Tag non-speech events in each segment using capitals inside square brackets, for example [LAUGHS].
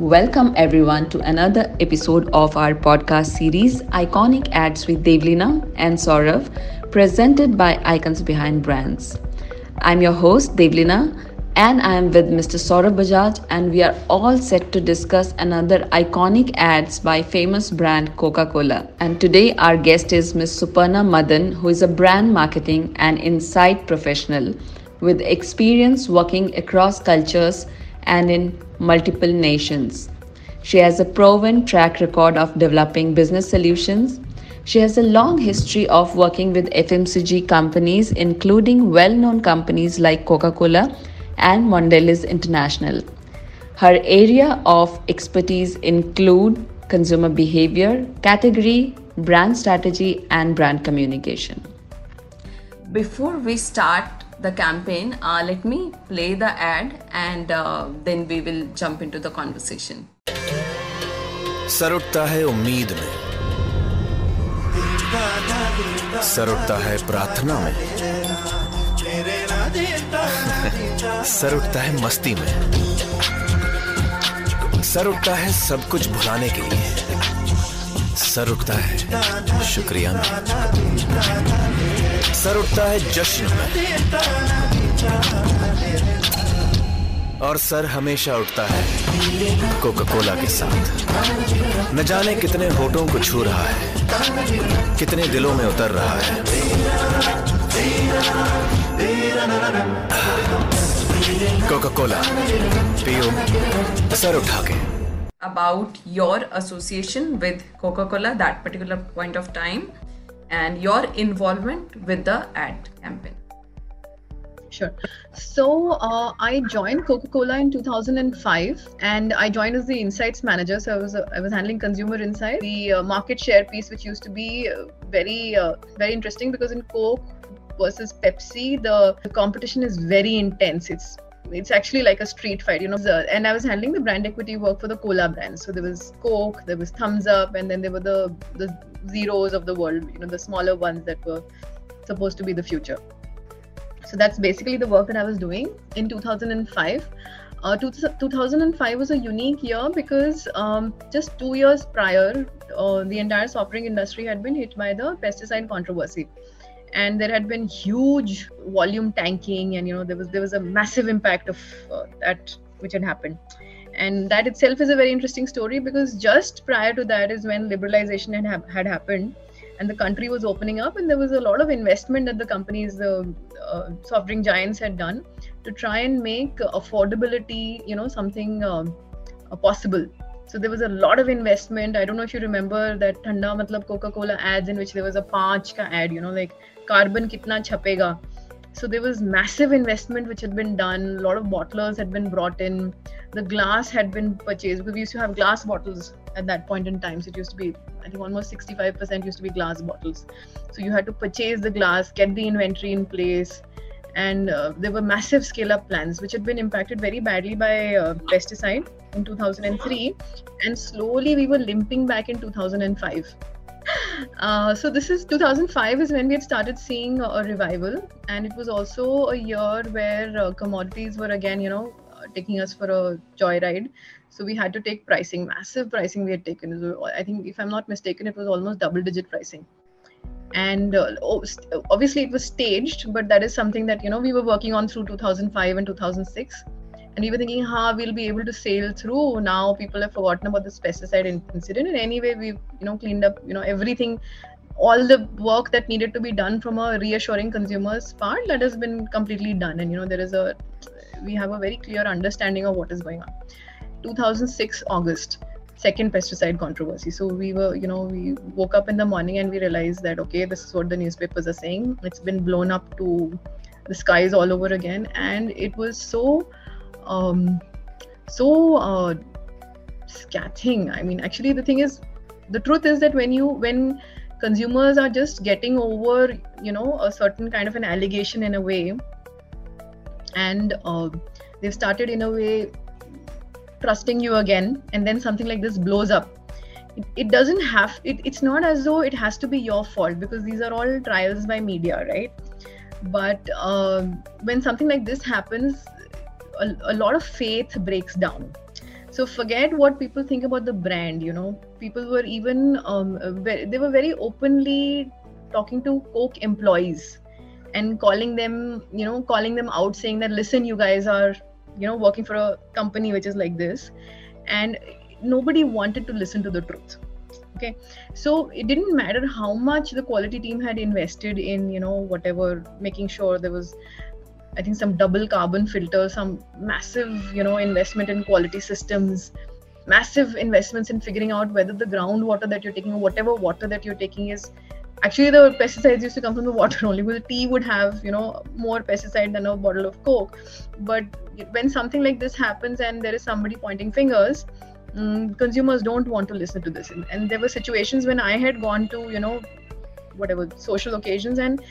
Welcome everyone to another episode of our podcast series Iconic Ads with Devleena and Saurabh, presented by Icons Behind Brands. I'm your host Devleena and I am with Mr. Saurabh Bajaj and we are all set to discuss another iconic ads by famous brand Coca-Cola. And today our guest is Ms. Suparna Madan who is a brand marketing and insight professional with experience working across cultures and in multiple nations. She has a proven track record of developing business solutions. She has a long history of working with FMCG companies, including well known companies like Coca Cola and Mondelez International. Her area of expertise include consumer behavior, category, brand strategy, and brand communication. Before we start the campaign, uh, let me play the ad and uh, then we will jump into the conversation. सर उठता है उम्मीद में sir उठता है प्रार्थना में sir उठता है मस्ती में सर उठता है सब कुछ भुलाने के लिए सर उठता है। शुक्रिया। में सर उठता है जश्न में। और सर हमेशा उठता है कोका कोला के साथ। न जाने कितने होठों को छू रहा है, कितने दिलों में उतर रहा है। कोका कोला पियो, सर उठा के। About your association with Coca Cola that particular point of time and your involvement with the ad campaign. Sure. So uh, I joined Coca-Cola in 2005, and I joined as the insights manager. So I was uh, I was handling consumer insight, the uh, market share piece, which used to be uh, very uh, very interesting because in Coke versus Pepsi, the competition is very intense. It's it's actually like a street fight, you know. And I was handling the brand equity work for the cola brand. So there was Coke, there was Thums Up, and then there were the the zeros of the world, you know, the smaller ones that were supposed to be the future. So that's basically the work that I was doing in 2005. Uh, 2005 was a unique year because um, just two years prior, uh, the entire soft drink industry had been hit by the pesticide controversy and there had been huge volume tanking and you know there was there was a massive impact of uh, that which had happened. And that itself is a very interesting story because just prior to that is when liberalization had, ha- had happened and the country was opening up and there was a lot of investment that the companies the uh, soft drink giants had done to try and make affordability you know something uh, possible. So there was a lot of investment. I don't know if you remember that thanda matlab coca cola ads in which there was a panch ka ad you know like carbon kitna chapega so there was massive investment which had been done. A lot of bottlers had been brought in. The glass had been purchased. We used to have glass bottles at that point in time. So it used to be i think almost 65% used to be glass bottles. So you had to purchase the glass get the inventory in place. And uh, there were massive scale up plans which had been impacted very badly by uh, pesticide in 2003 and slowly we were limping back in 2005 uh, so this is 2005 is when we had started seeing a revival. And it was also a year where uh, commodities were again you know uh, taking us for a joyride so we had to take pricing massive pricing we had taken. I think if i'm not mistaken it was almost double digit pricing. And uh, obviously it was staged but that is something that you know we were working on through 2005 and 2006 and we were thinking how we'll be able to sail through. Now people have forgotten about this pesticide incident. And anyway we've you know cleaned up you know everything all the work that needed to be done from a reassuring consumers part that has been completely done. And you know there is a we have a very clear understanding of what is going on. 2006 august second pesticide controversy. So we were you know we woke up in the morning and we realized that okay this is what the newspapers are saying. It's been blown up to the skies all over again. And it was so um, so uh, scathing. I mean, actually, the thing is, the truth is that when you when consumers are just getting over, you know, a certain kind of an allegation in a way, and uh, they've started in a way trusting you again, and then something like this blows up. It, it doesn't have it, it's not as though it has to be your fault because these are all trials by media right but uh, when something like this happens a, a lot of faith breaks down. So forget what people think about the brand you know. People were even um, they were very openly talking to coke employees and calling them you know calling them out saying that listen you guys are you know working for a company which is like this and nobody wanted to listen to the truth okay? So it didn't matter how much the quality team had invested in you know whatever making sure there was i think some double carbon filter some massive you know investment in quality systems massive investments in figuring out whether the groundwater that you're taking or whatever water that you're taking is actually the pesticides used to come from the [LAUGHS] water only. Because tea would have you know more pesticide than a bottle of coke. But when something like this happens and there is somebody pointing fingers um, consumers don't want to listen to this. And there were situations when i had gone to you know whatever social occasions and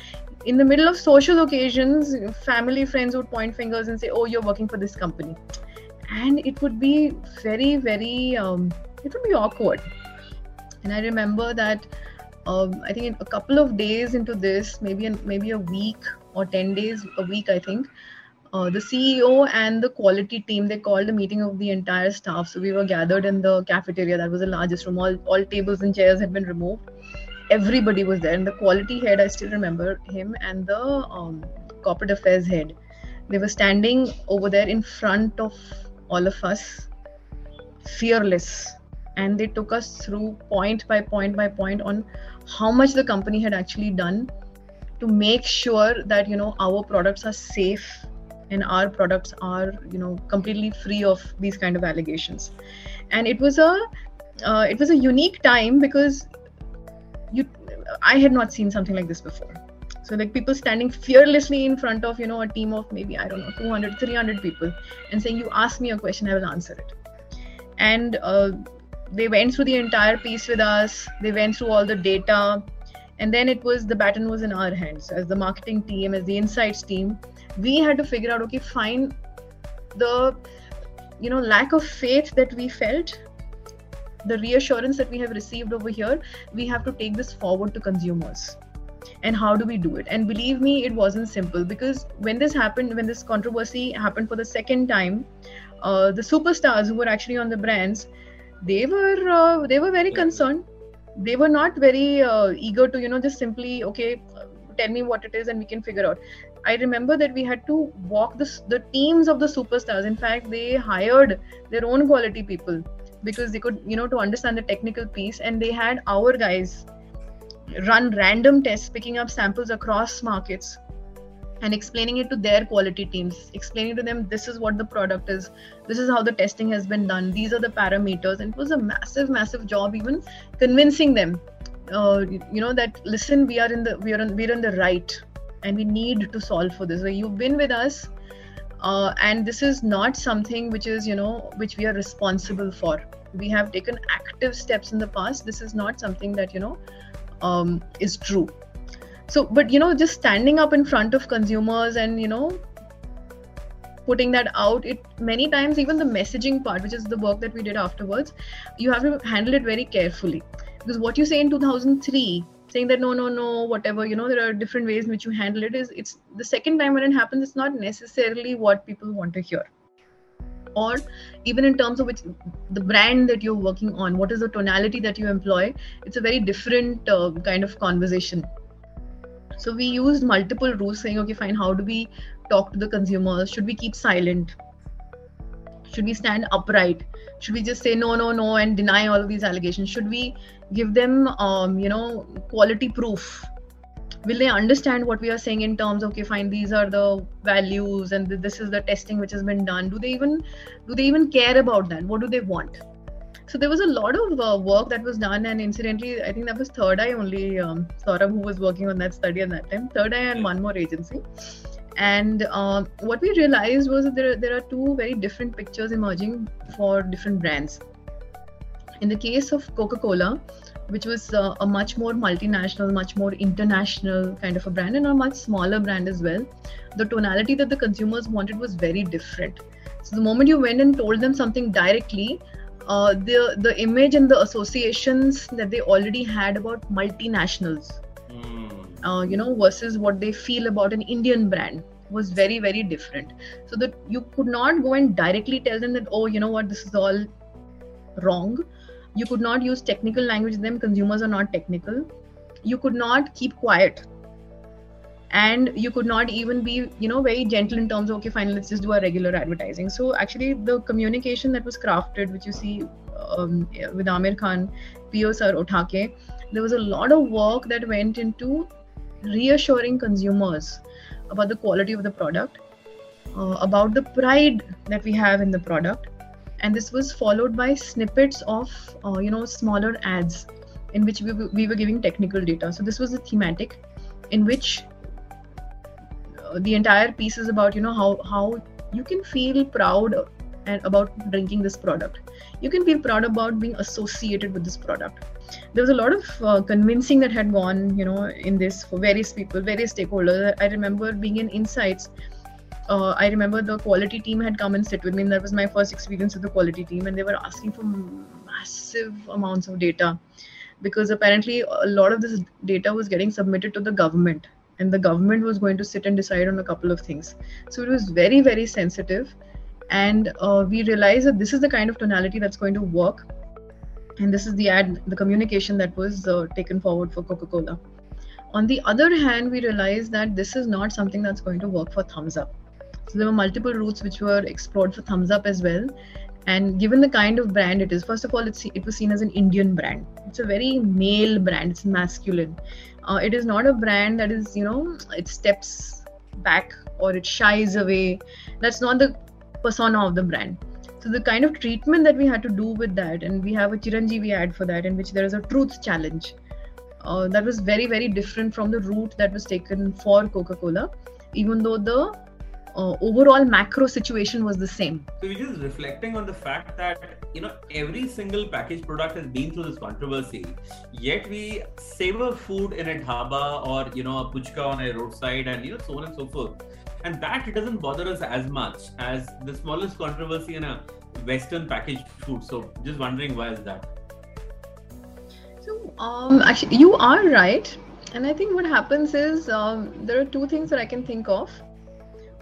in the middle of social occasions family friends would point fingers and say oh you're working for this company and it would be very very um, it would be awkward and i remember that um, i think a couple of days into this maybe maybe a week or 10 days a week i think uh, the CEO and the quality team they called a meeting of the entire staff. So we were gathered in the cafeteria. That was the largest room. All all tables and chairs had been removed. Everybody was there, and the quality head I still remember him and the um, corporate affairs head. They were standing over there in front of all of us, fearless, and they took us through point by point by point on how much the company had actually done to make sure that you know our products are safe and our products are you know completely free of these kind of allegations and it was a uh, it was a unique time because i had not seen something like this before. So like people standing fearlessly in front of you know a team of maybe i don't know 200 300 people and saying you ask me a question i will answer it. And uh, they went through the entire piece with us. They went through all the data. And then it was the baton was in our hands. As the marketing team as the insights team we had to figure out okay fine. The you know lack of faith that we felt the reassurance that we have received over here we have to take this forward to consumers. And how do we do it? And believe me it wasn't simple because when this happened when this controversy happened for the second time uh, the superstars who were actually on the brands they were uh, they were very concerned. They were not very uh, eager to you know just simply okay tell me what it is and we can figure out. I remember that we had to walk the, the teams of the superstars. In fact they hired their own quality people because they could you know to understand the technical piece and they had our guys run random tests picking up samples across markets and explaining it to their quality teams explaining to them this is what the product is. This is how the testing has been done. These are the parameters. And it was a massive massive job even convincing them uh, you know that listen we are in the we are on we're in the right and we need to solve for this. So you've been with us uh, and this is not something which is you know which we are responsible for. We have taken active steps in the past. This is not something that you know um, is true. So but you know just standing up in front of consumers and you know putting that out it many times even the messaging part which is the work that we did afterwards you have to handle it very carefully. Because what you say in 2003 saying that no no no whatever you know there are different ways in which you handle it is it's the second time when it happens it's not necessarily what people want to hear or even in terms of which the brand that you're working on what is the tonality that you employ it's a very different uh, kind of conversation so we used multiple rules saying, okay, fine, how do we talk to the consumers? Should we keep silent? Should we stand upright? Should we just say no, no, no and deny all of these allegations? Should we give them, um, you know, quality proof? Will they understand what we are saying in terms of okay, fine, these are the values and this is the testing which has been done? Do they even do they even care about that? What do they want? so there was a lot of uh, work that was done and incidentally i think that was third eye only um, Saurabh who was working on that study at that time third eye and one more agency and uh, what we realized was that there, there are two very different pictures emerging for different brands in the case of coca-cola which was uh, a much more multinational much more international kind of a brand and a much smaller brand as well. The tonality that the consumers wanted was very different. So the moment you went and told them something directly uh, the the image and the associations that they already had about multinationals mm. uh, you know versus what they feel about an indian brand was very very different. So that you could not go and directly tell them that oh you know what this is all wrong you could not use technical language them consumers are not technical. You could not keep quiet. And you could not even be you know very gentle in terms of okay fine let's just do our regular advertising. So actually the communication that was crafted which you see um, with Aamir Khan, Pio Sir Uthake, there was a lot of work that went into reassuring consumers about the quality of the product, uh, about the pride that we have in the product, and this was followed by snippets of uh, you know smaller ads in which we, we were giving technical data. So this was a thematic in which uh, the entire piece is about you know how how you can feel proud and about drinking this product. You can feel proud about being associated with this product. There was a lot of uh, convincing that had gone you know in this for various people various stakeholders. I remember being in insights uh, i remember the quality team had come and sit with me and that was my first experience with the quality team and they were asking for massive amounts of data. Because apparently a lot of this data was getting submitted to the government and the government was going to sit and decide on a couple of things. So it was very very sensitive and uh, we realized that this is the kind of tonality that's going to work and this is the ad the communication that was uh, taken forward for coca-cola. On the other hand we realized that this is not something that's going to work for Thums Up so there were multiple routes which were explored for Thums Up as well. And given the kind of brand it is first of all it's, it was seen as an indian brand. It's a very male brand. It's masculine. Uh, it is not a brand that is you know it steps back or it shies away. That's not the persona of the brand. So the kind of treatment that we had to do with that, and we have a Chiranjeevi ad for that, in which there is a truth challenge. Uh, that was very very different from the route that was taken for Coca-Cola, even though the uh, overall macro situation was the same. So we're just reflecting on the fact that you know every single packaged product has been through this controversy, yet we savor food in a dhaba or you know a puchka on a roadside and you know so on and so forth. And that doesn't bother us as much as the smallest controversy in a western packaged food. So just wondering why is that? So um actually you are right. And i think what happens is um, there are two things that i can think of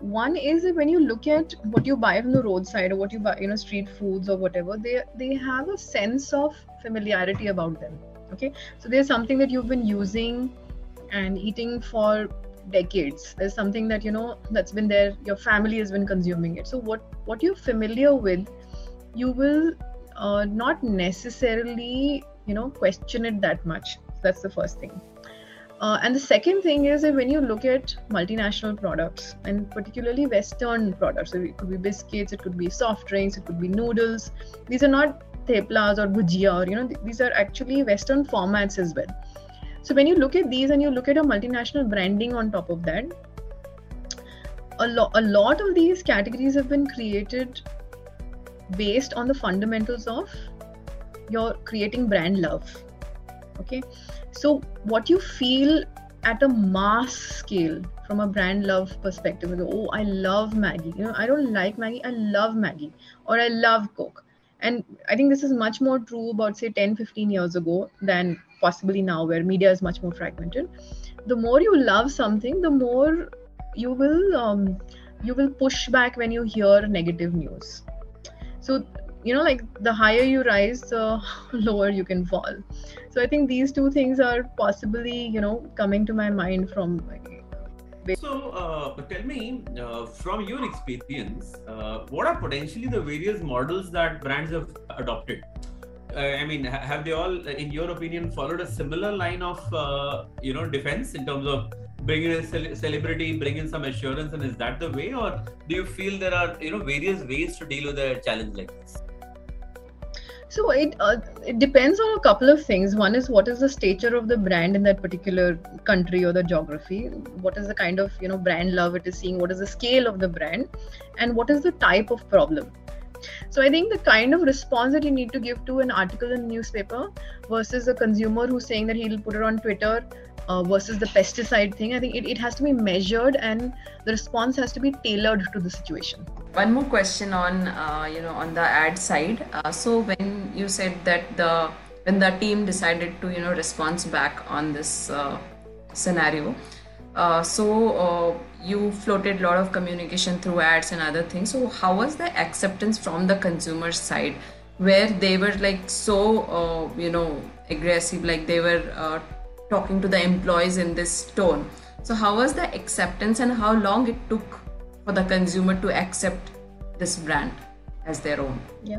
one is that when you look at what you buy from the roadside or what you buy you know street foods or whatever they they have a sense of familiarity about them okay? So there's something that you've been using and eating for decades. There's something that you know that's been there your family has been consuming it. So what what you're familiar with you will uh, not necessarily you know question it that much. That's the first thing uh, and the second thing is that when you look at multinational products and particularly western products so it could be biscuits it could be soft drinks it could be noodles these are not theplas or bhujia or you know th- these are actually western formats as well so when you look at these and you look at a multinational branding on top of that, a, lo- a lot of these categories have been created based on the fundamentals of your creating brand love. Okay, so what you feel at a mass scale from a brand love perspective is oh i love Maggi. you know i don't like Maggi, i love Maggi, or i love coke. And i think this is much more true about say 10 15 years ago than possibly now where media is much more fragmented. The more you love something the more you will um, you will push back when you hear negative news. So you know like the higher you rise the [LAUGHS] lower you can fall. So i think these two things are possibly you know coming to my mind from so uh, tell me uh, from your experience uh, what are potentially the various models that brands have adopted? Uh, I mean, have they all, in your opinion, followed a similar line of, uh, you know, defense in terms of bringing a ce- celebrity, bringing some assurance, and is that the way, or do you feel there are, you know, various ways to deal with a challenge like this? So it uh, it depends on a couple of things. One is what is the stature of the brand in that particular country or the geography. What is the kind of you know brand love it is seeing? What is the scale of the brand, and what is the type of problem? So I think the kind of response that you need to give to an article in the newspaper versus a consumer who's saying that he'll put it on Twitter uh, versus the pesticide thing, I think it, it has to be measured and the response has to be tailored to the situation. One more question on uh, you know on the ad side. Uh, so when you said that the when the team decided to you know respond back on this uh, scenario, uh, so uh, you floated a lot of communication through ads and other things. So how was the acceptance from the consumer side where they were like so uh, you know aggressive like they were uh, talking to the employees in this tone? So how was the acceptance and how long it took for the consumer to accept this brand as their own? Yeah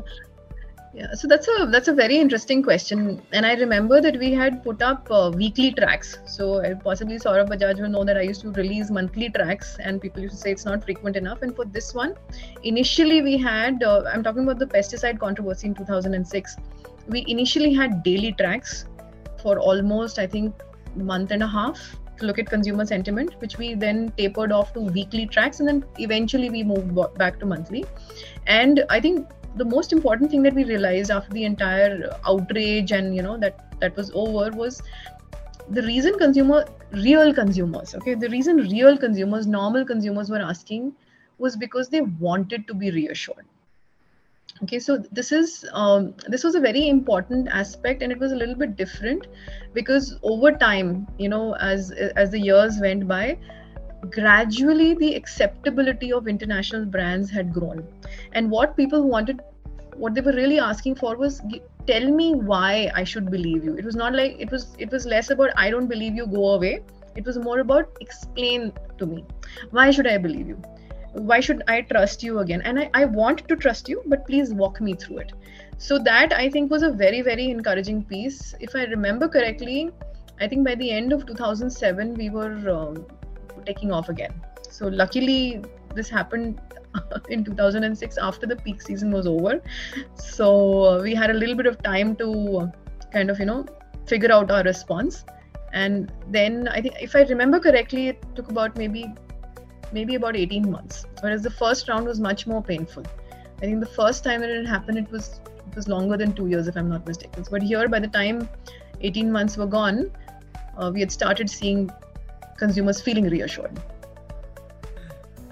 yeah, so that's a that's a very interesting question, and I remember that we had put up uh, weekly tracks. So possibly Saurabh Bajaj will know that I used to release monthly tracks, and people used to say it's not frequent enough. And for this one, initially we had uh, I'm talking about the pesticide controversy in 2006. We initially had daily tracks for almost I think month and a half to look at consumer sentiment, which we then tapered off to weekly tracks, and then eventually we moved back to monthly. And I think the most important thing that we realized after the entire outrage and you know that that was over was the reason consumer real consumers okay? The reason real consumers normal consumers were asking was because they wanted to be reassured. Okay so this is um, this was a very important aspect and it was a little bit different because over time you know as as the years went by gradually the acceptability of international brands had grown. And what people wanted what they were really asking for was tell me why i should believe you. It was not like it was it was less about i don't believe you go away. It was more about explain to me. Why should i believe you? Why should i trust you again? And I, I want to trust you but please walk me through it. So that i think was a very very encouraging piece. If i remember correctly i think by the end of 2007 we were um, taking off again. So luckily this happened [LAUGHS] in 2006 after the peak season was over. So uh, we had a little bit of time to kind of you know figure out our response. And then i think if i remember correctly it took about maybe maybe about 18 months. Whereas the first round was much more painful. I think the first time that it happened it was it was longer than two years if i'm not mistaken. But here by the time 18 months were gone uh, we had started seeing consumers feeling reassured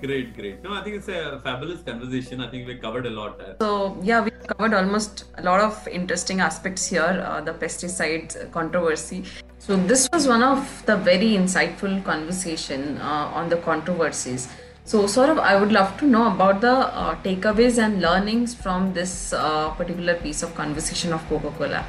Great, great. No, I think it's a fabulous conversation. I think we covered a lot. So, yeah, we covered almost a lot of interesting aspects here, uh, the pesticide controversy. So, this was one of the very insightful conversation uh, on the controversies. So, sort of, I would love to know about the uh, takeaways and learnings from this uh, particular piece of conversation of Coca Cola.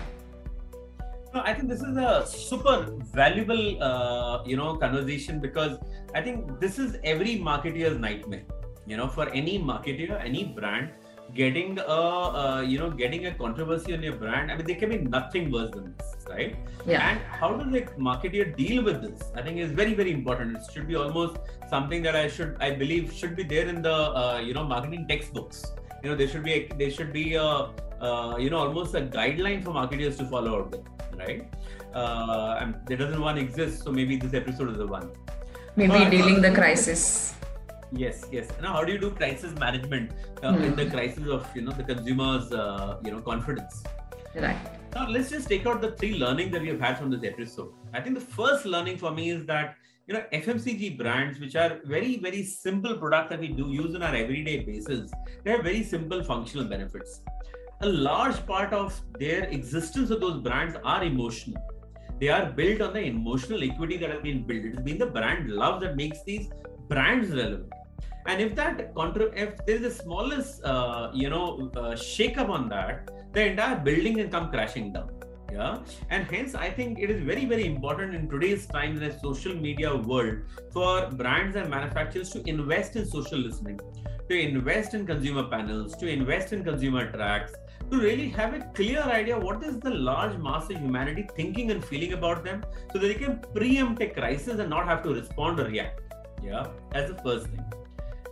No, I think this is a super valuable, uh, you know, conversation because I think this is every marketeer's nightmare. You know, for any marketer, any brand, getting a, uh, you know, getting a controversy on your brand. I mean, there can be nothing worse than this, right? Yeah. And how does a marketer deal with this? I think is very, very important. It should be almost something that I should, I believe, should be there in the, uh, you know, marketing textbooks. You know, there should be, a, there should be a, uh, you know, almost a guideline for marketers to follow out there right? Uh, and there doesn't one exist, so maybe this episode is the one. Maybe dealing the crisis. Yes, yes. Now, how do you do crisis management uh, hmm. in the crisis of you know the consumers' uh, you know confidence? Right. Now, let's just take out the three learnings that we have had from this episode. I think the first learning for me is that you know FMCG brands, which are very very simple products that we do use on our everyday basis, they have very simple functional benefits a large part of their existence of those brands are emotional. They are built on the emotional equity that has been built. It's been the brand love that makes these brands relevant. And if that contra- if there is the smallest uh, you know uh, shake up on that, the entire building can come crashing down. Yeah, and hence I think it is very very important in today's time in a social media world for brands and manufacturers to invest in social listening, to invest in consumer panels, to invest in consumer tracks, to really have a clear idea what is the large mass of humanity thinking and feeling about them so that they can preempt a crisis and not have to respond or react. Yeah, as the first thing.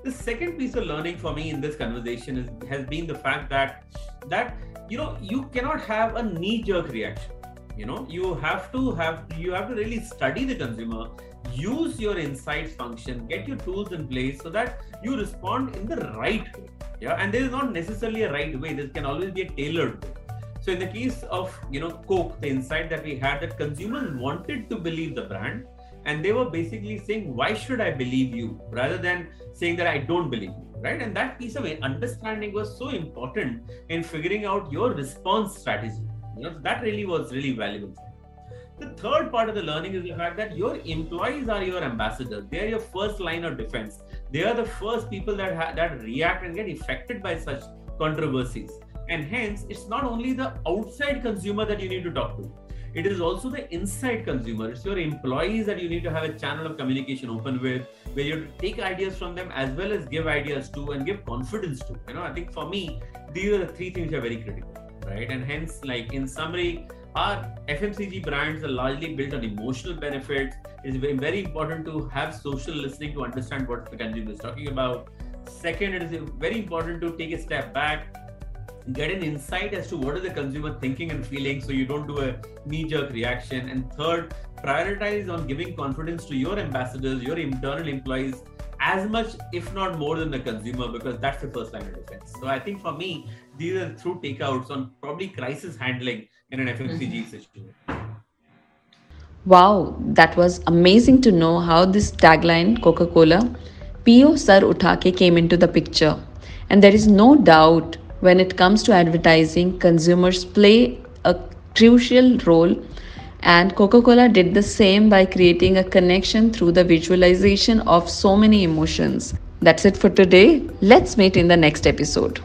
The second piece of learning for me in this conversation is, has been the fact that that you know you cannot have a knee-jerk reaction. You know, you have to have you have to really study the consumer, use your insights function, get your tools in place so that you respond in the right way yeah and there is not necessarily a right way. There can always be a tailored way. So in the case of you know coke the insight that we had that consumers wanted to believe the brand and they were basically saying why should i believe you? rather than saying that i don't believe you right? And that piece of understanding was so important in figuring out your response strategy. You know that really was really valuable. The third part of the learning is the fact that your employees are your ambassadors. They are your first line of defense. They are the first people that ha- that react and get affected by such controversies. And hence, it's not only the outside consumer that you need to talk to. It is also the inside consumer. It's your employees that you need to have a channel of communication open with, where you take ideas from them as well as give ideas to and give confidence to. You know, I think for me, these are the three things that are very critical, right? And hence, like in summary, our FMCG brands are largely built on emotional benefits. It's very, very important to have social listening to understand what the consumer is talking about. Second, it is very important to take a step back, get an insight as to what is the consumer thinking and feeling so you don't do a knee-jerk reaction. And third, prioritize on giving confidence to your ambassadors, your internal employees, as much, if not more than the consumer, because that's the first line of defense. So I think for me, these are through takeouts on probably crisis handling in an FMCG mm-hmm. situation. Wow, that was amazing to know how this tagline, Coca Cola, po Sar Uthake, came into the picture. And there is no doubt when it comes to advertising, consumers play a crucial role. And Coca Cola did the same by creating a connection through the visualization of so many emotions. That's it for today. Let's meet in the next episode.